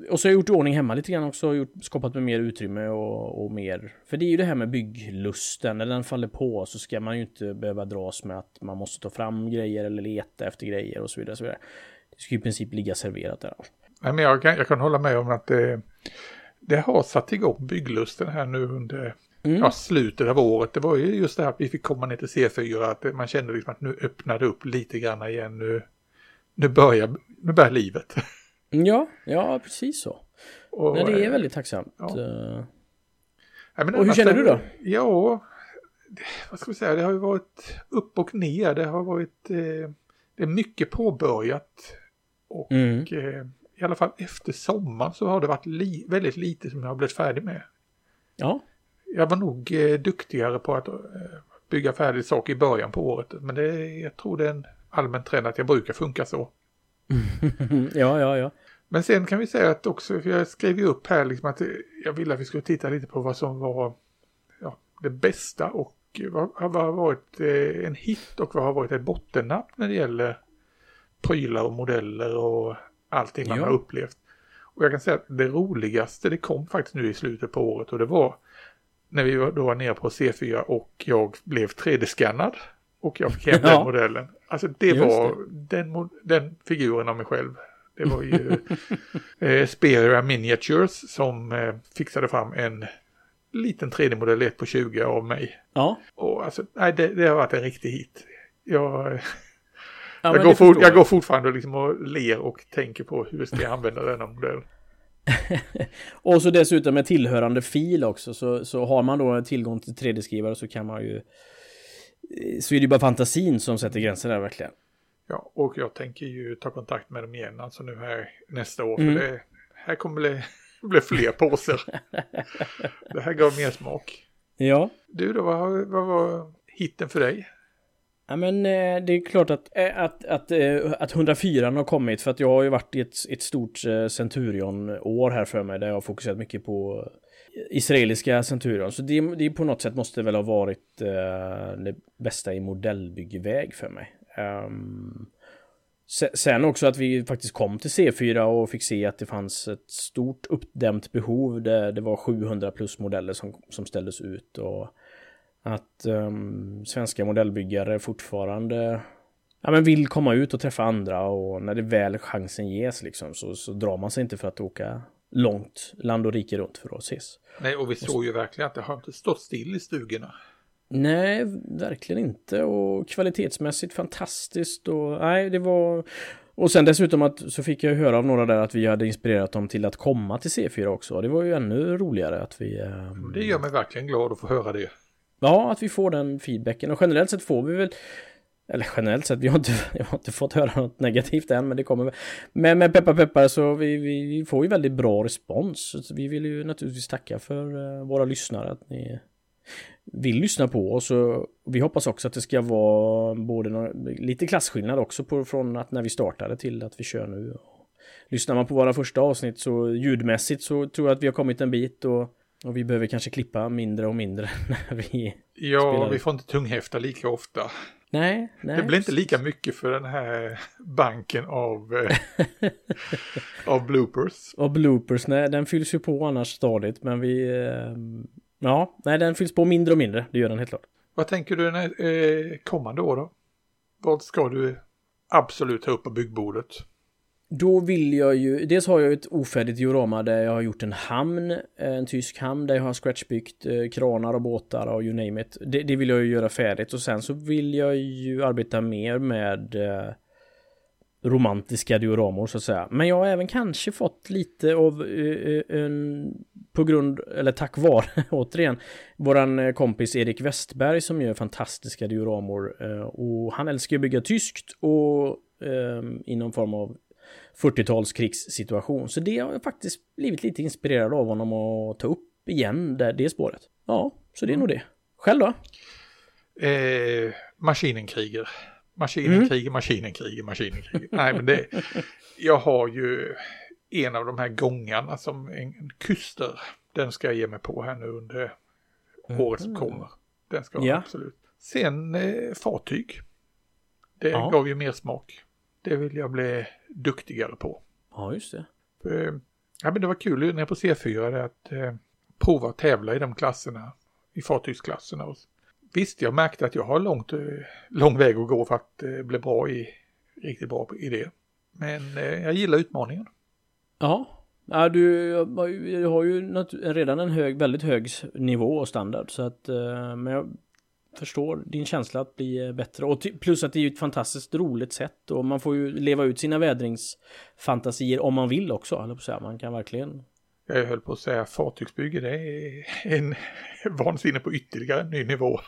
och så har jag gjort ordning hemma lite grann också, gjort, skapat med mer utrymme och, och, mer. För det är ju det här med bygglusten, när den faller på så ska man ju inte behöva dras med att man måste ta fram grejer eller leta efter grejer och så vidare. Och så vidare. Det ska ju i princip ligga serverat där.
Nej, men jag, kan, jag kan hålla med om att det, det har satt igång bygglusten här nu under mm. ja, slutet av året. Det var ju just det här att vi fick komma ner till C4, att man kände liksom att nu öppnade upp lite grann igen. Nu, nu, börjar, nu börjar livet.
Ja, ja precis så. Och, Nej, det är väldigt tacksamt. Ja. Eh. Ja, och hur känner du då?
Ja, vad ska vi säga, det har ju varit upp och ner. Det har varit eh, det är mycket påbörjat. Och mm. eh, i alla fall efter sommaren så har det varit li väldigt lite som jag har blivit färdig med.
Ja.
Jag var nog eh, duktigare på att eh, bygga färdigt saker i början på året. Men det, jag tror det är en allmän trend att jag brukar funka så.
ja, ja, ja.
Men sen kan vi säga att också, för jag skrev ju upp här liksom att jag ville att vi skulle titta lite på vad som var ja, det bästa och vad, vad har varit eh, en hit och vad har varit ett bottennapp när det gäller prylar och modeller och allting man ja. har upplevt. Och jag kan säga att det roligaste det kom faktiskt nu i slutet på året och det var när vi då var nere på C4 och jag blev 3D-skannad och jag fick hem ja. den modellen. Alltså det Just var det. Den, den figuren av mig själv. Det var ju eh, Speria Miniatures som eh, fixade fram en liten 3D-modell 1 på 20 av mig.
Ja.
Och alltså, nej, det, det har varit en riktig hit. Jag, ja, jag, går, for, jag går fortfarande liksom och ler och tänker på hur ska jag använda denna modell.
och så dessutom med tillhörande fil också så, så har man då tillgång till 3D-skrivare så kan man ju så är det bara fantasin som sätter gränser där verkligen.
Ja, och jag tänker ju ta kontakt med dem igen, alltså nu här nästa år. Mm. För det, här kommer det bli fler påsar. det här gav mer smak.
Ja.
Du då, vad, vad var hitten för dig?
Ja men eh, det är klart att, eh, att, att, eh, att 104 har kommit för att jag har ju varit i ett, ett stort Centurion-år här för mig där jag har fokuserat mycket på israeliska Centurion. Så det, det på något sätt måste väl ha varit det bästa i modellbyggväg för mig. Ehm, sen också att vi faktiskt kom till C4 och fick se att det fanns ett stort uppdämt behov. Det, det var 700 plus modeller som, som ställdes ut och att um, svenska modellbyggare fortfarande ja, men vill komma ut och träffa andra och när det väl chansen ges liksom så, så drar man sig inte för att åka långt land och rike runt för att ses.
Nej, och vi såg ju verkligen att det har inte stått still i stugorna.
Nej, verkligen inte. Och kvalitetsmässigt fantastiskt och nej, det var... Och sen dessutom att så fick jag höra av några där att vi hade inspirerat dem till att komma till C4 också. Det var ju ännu roligare att vi...
Um... Det gör mig verkligen glad att få höra det.
Ja, att vi får den feedbacken. Och generellt sett får vi väl... Eller generellt sett, vi har inte, jag har inte fått höra något negativt än, men det kommer Men med peppar peppar så vi, vi, vi får ju väldigt bra respons. Så vi vill ju naturligtvis tacka för eh, våra lyssnare att ni vill lyssna på oss. Och vi hoppas också att det ska vara både någon, lite klasskillnad också på, från att när vi startade till att vi kör nu. Lyssnar man på våra första avsnitt så ljudmässigt så tror jag att vi har kommit en bit och, och vi behöver kanske klippa mindre och mindre när vi
Ja, spelar. vi får inte tunghäfta lika ofta.
Nej, nej.
Det blir inte lika mycket för den här banken av, eh, av bloopers.
Av bloopers, nej, den fylls ju på annars stadigt, men vi, eh, Ja, nej den fylls på mindre och mindre. Det gör den helt klart.
Vad tänker du när, eh, kommande år då? Vad ska du absolut ta upp på byggbordet?
Då vill jag ju, dels har jag ett ofärdigt diorama där jag har gjort en hamn, eh, en tysk hamn där jag har scratchbyggt eh, kranar och båtar och you name it. Det, det, vill jag ju göra färdigt och sen så vill jag ju arbeta mer med eh, romantiska dioramor så att säga. Men jag har även kanske fått lite av uh, en, på grund, eller tack vare återigen, våran kompis Erik Westberg som gör fantastiska dioramor. Uh, och han älskar att bygga tyskt och i någon form av 40-talskrigssituation. Så det har jag faktiskt blivit lite inspirerad av honom att ta upp igen, det, det spåret. Ja, så det är mm. nog det. Själv då?
Eh, maskinenkriger. Maskinen mm. kriger, maskinen kriger, maskinen kriger. Nej, men det... Jag har ju en av de här gångarna som en kuster. Den ska jag ge mig på här nu under året som kommer. Den ska jag absolut. Sen eh, fartyg. Det ja. gav ju mer smak. Det vill jag bli duktigare på.
Ja, just det.
Eh, ja, men det var kul när jag på C4 att eh, prova att tävla i de klasserna. I fartygsklasserna. Och visst, jag märkte att jag har långt, eh, lång väg att gå för att eh, bli bra i, riktigt bra i det. Men eh, jag gillar utmaningen.
Ja, Ja, du har ju redan en hög, väldigt hög nivå och standard så att men jag förstår din känsla att bli bättre och plus att det är ju ett fantastiskt roligt sätt och man får ju leva ut sina vädringsfantasier om man vill också. Man kan verkligen
jag höll på att säga fartygsbygge, det är en vansinne på ytterligare en ny nivå.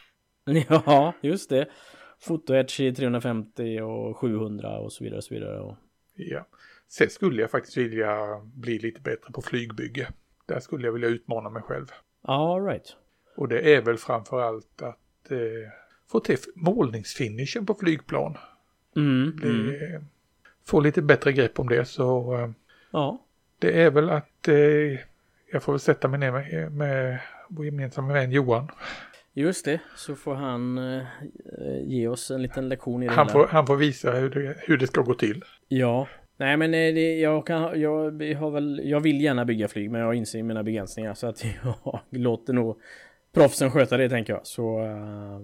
Ja, just det. Fotoedge i 350 och 700 och så vidare. Och så vidare. Och...
Ja. Sen skulle jag faktiskt vilja bli lite bättre på flygbygge. Där skulle jag vilja utmana mig själv.
All right.
Och det är väl framför allt att eh, få till målningsfinishen på flygplan.
Mm, det, mm.
Få lite bättre grepp om det så eh,
ja.
det är väl att eh, jag får väl sätta mig ner med, med vår gemensamma vän Johan.
Just det, så får han eh, ge oss en liten lektion i det
han får, han får visa hur det, hur det ska gå till.
Ja, nej men eh, det, jag, kan, jag, har väl, jag vill gärna bygga flyg men jag inser mina begränsningar så att jag låter nog proffsen sköta det tänker jag. Så uh,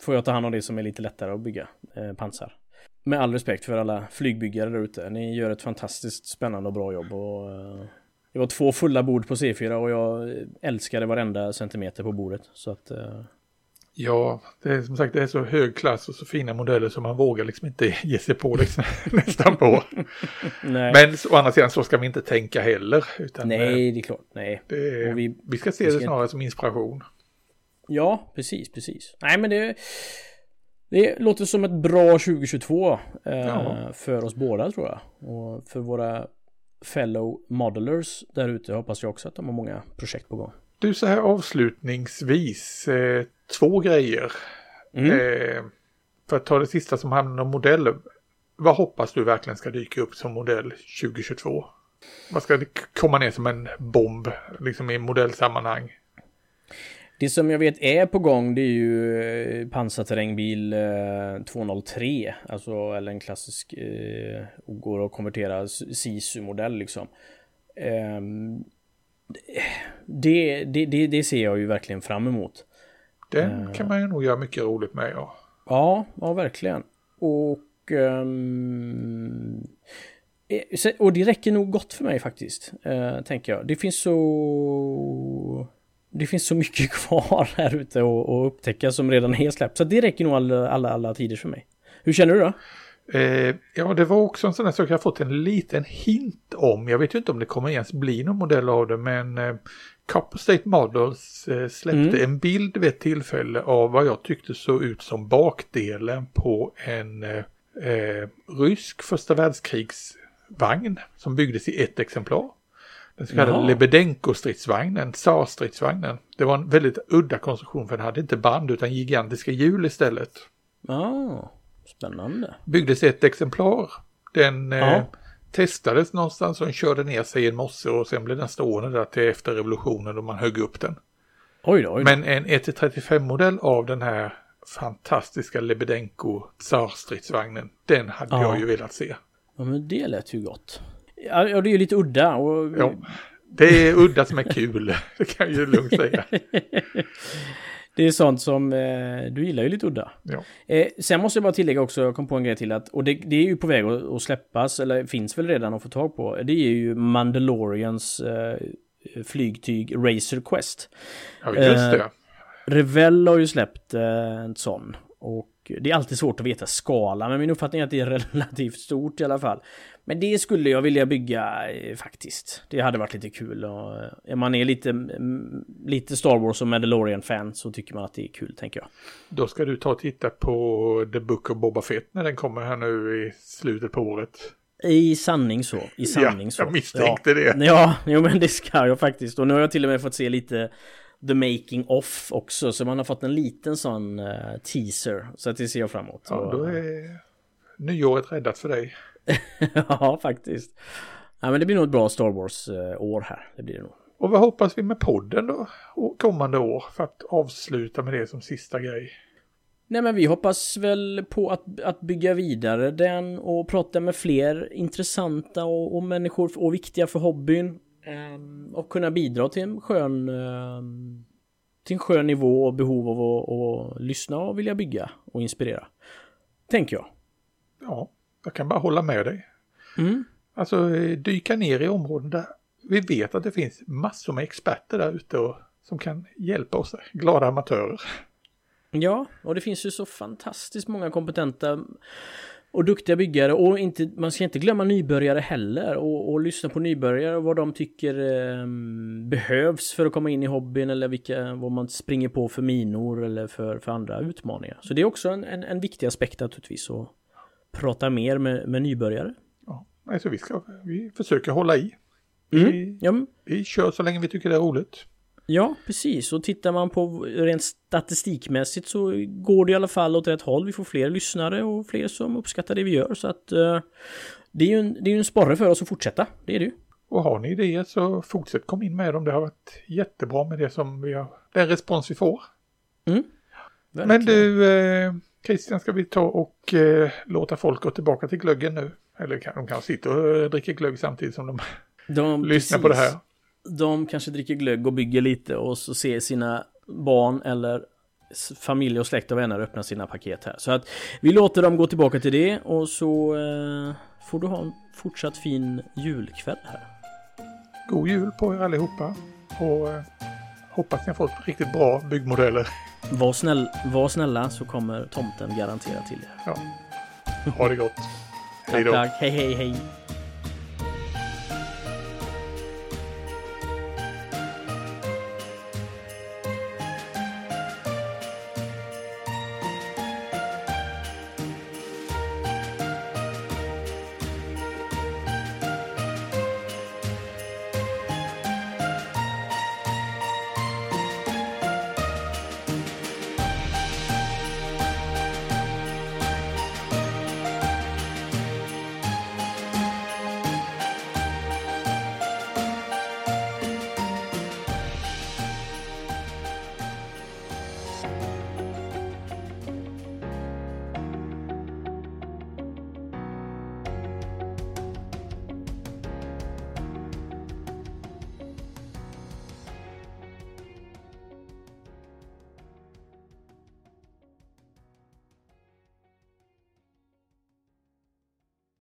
får jag ta hand om det som är lite lättare att bygga, uh, pansar. Med all respekt för alla flygbyggare där ute. Ni gör ett fantastiskt spännande och bra jobb och uh, det var två fulla bord på C4 och jag eh, älskade varenda centimeter på bordet. Så att...
Ja, det är som sagt det är så hög klass och så fina modeller som man vågar liksom inte ge sig på liksom, nästan på. Men å andra sidan så ska vi inte tänka heller. Utan,
nej, det är klart. Nej.
Det, vi, vi, ska se vi ska... det snarare som inspiration.
Ja, precis, precis. Nej, men det... Det låter som ett bra 2022 eh, ja. för oss båda tror jag. Och för våra fellow modelers där ute hoppas jag också att de har många projekt på gång.
Du, så här avslutningsvis, eh, två grejer. Mm. Eh, för att ta det sista som handlar om modeller. Vad hoppas du verkligen ska dyka upp som modell 2022? Vad ska det komma ner som en bomb, liksom i modellsammanhang?
Det som jag vet är på gång det är ju eh, pansarterrängbil 203. Eh, alltså eller en klassisk eh, går att konvertera SISU-modell liksom. Det, det, det, det, ser jag ju verkligen fram emot.
Den eh, kan man ju nog göra mycket roligt med ja.
Ja, ja verkligen. Och um, och det räcker nog gott för mig faktiskt, eh, tänker jag. Det finns så det finns så mycket kvar här ute att upptäcka som redan är släppt. Så det räcker nog alla, alla, alla tider för mig. Hur känner du då?
Eh, ja, det var också en sån där sak jag fått en liten hint om. Jag vet ju inte om det kommer ens bli någon modell av det, men eh, Copper State Models eh, släppte mm. en bild vid ett tillfälle av vad jag tyckte såg ut som bakdelen på en eh, eh rysk första världskrigsvagn som byggdes i ett exemplar. Den så kallade Lebedenko-stridsvagnen, Tsar-stridsvagnen. Det var en väldigt udda konstruktion för den hade inte band utan gigantiska hjul istället.
Ja, oh, spännande.
Byggdes ett exemplar. Den ja. eh, testades någonstans och den körde ner sig i en mosse och sen blev den stående där till efter revolutionen då man högg upp den.
Oj då, oj
då. Men en 1-35-modell av den här fantastiska Lebedenko Tsar-stridsvagnen, den hade ja. jag ju velat se.
Ja men det lät ju gott. Ja, det är ju lite udda. Och...
Ja, det är udda som är kul. Det kan jag ju lugnt säga.
Det är sånt som, eh, du gillar ju lite udda.
Ja.
Eh, sen måste jag bara tillägga också, jag kom på en grej till att, och det, det är ju på väg att, att, släppas, eller finns väl redan att få tag på. Det är ju Mandalorians eh, flygtyg Racer Quest.
Ja, just det.
Revell har ju släppt eh, en sån. Och det är alltid svårt att veta skala, men min uppfattning är att det är relativt stort i alla fall. Men det skulle jag vilja bygga eh, faktiskt. Det hade varit lite kul och eh, man är lite, mm, lite Star Wars och Mandalorian-fan så tycker man att det är kul, tänker jag.
Då ska du ta och titta på The Book of Boba Fett när den kommer här nu i slutet på året.
I sanning så. I sanning
ja,
så.
jag misstänkte
ja.
det.
Ja, jo men det ska jag faktiskt. Och nu har jag till och med fått se lite The Making Off också. Så man har fått en liten sån uh, teaser. Så att det ser jag fram emot.
Ja, då är nyåret räddat för dig.
ja, faktiskt. Ja, men det blir nog ett bra Star Wars-år här. Det blir det nog.
Och vad hoppas vi med podden då? Kommande år för att avsluta med det som sista grej.
Nej men vi hoppas väl på att, att bygga vidare den och prata med fler intressanta och, och människor och viktiga för hobbyn. Um, och kunna bidra till en skön um, till en skön nivå och behov av att, att lyssna och vilja bygga och inspirera. Tänker jag.
Ja, jag kan bara hålla med dig.
Mm.
Alltså dyka ner i områden där vi vet att det finns massor med experter där ute och, som kan hjälpa oss, glada amatörer.
Ja, och det finns ju så fantastiskt många kompetenta och duktiga byggare och inte, man ska inte glömma nybörjare heller och, och lyssna på nybörjare och vad de tycker eh, behövs för att komma in i hobbyn eller vilka, vad man springer på för minor eller för, för andra utmaningar. Så det är också en, en, en viktig aspekt naturligtvis att prata mer med, med nybörjare.
Ja, alltså vi, ska, vi försöker hålla i.
Mm.
Vi,
ja.
vi kör så länge vi tycker det är roligt.
Ja, precis. Och tittar man på rent statistikmässigt så går det i alla fall åt rätt håll. Vi får fler lyssnare och fler som uppskattar det vi gör. Så att uh, det är ju en, det är en sporre för oss att fortsätta. Det är det ju.
Och har ni idéer så fortsätt kom in med dem. Det har varit jättebra med det som vi har, den respons vi får.
Mm.
Men du, eh, Christian, ska vi ta och eh, låta folk gå tillbaka till glöggen nu? Eller kan, de kan sitta och dricka glögg samtidigt som de, de lyssnar precis. på det här
de kanske dricker glögg och bygger lite och så ser sina barn eller familj och släkt och vänner öppna sina paket här. Så att vi låter dem gå tillbaka till det och så eh, får du ha en fortsatt fin julkväll här.
God jul på er allihopa och eh, hoppas ni har fått riktigt bra byggmodeller.
Var, snäll, var snälla så kommer tomten garantera till er.
Ja. Ha det gott.
Hej då. Tack, tack. Hej hej hej.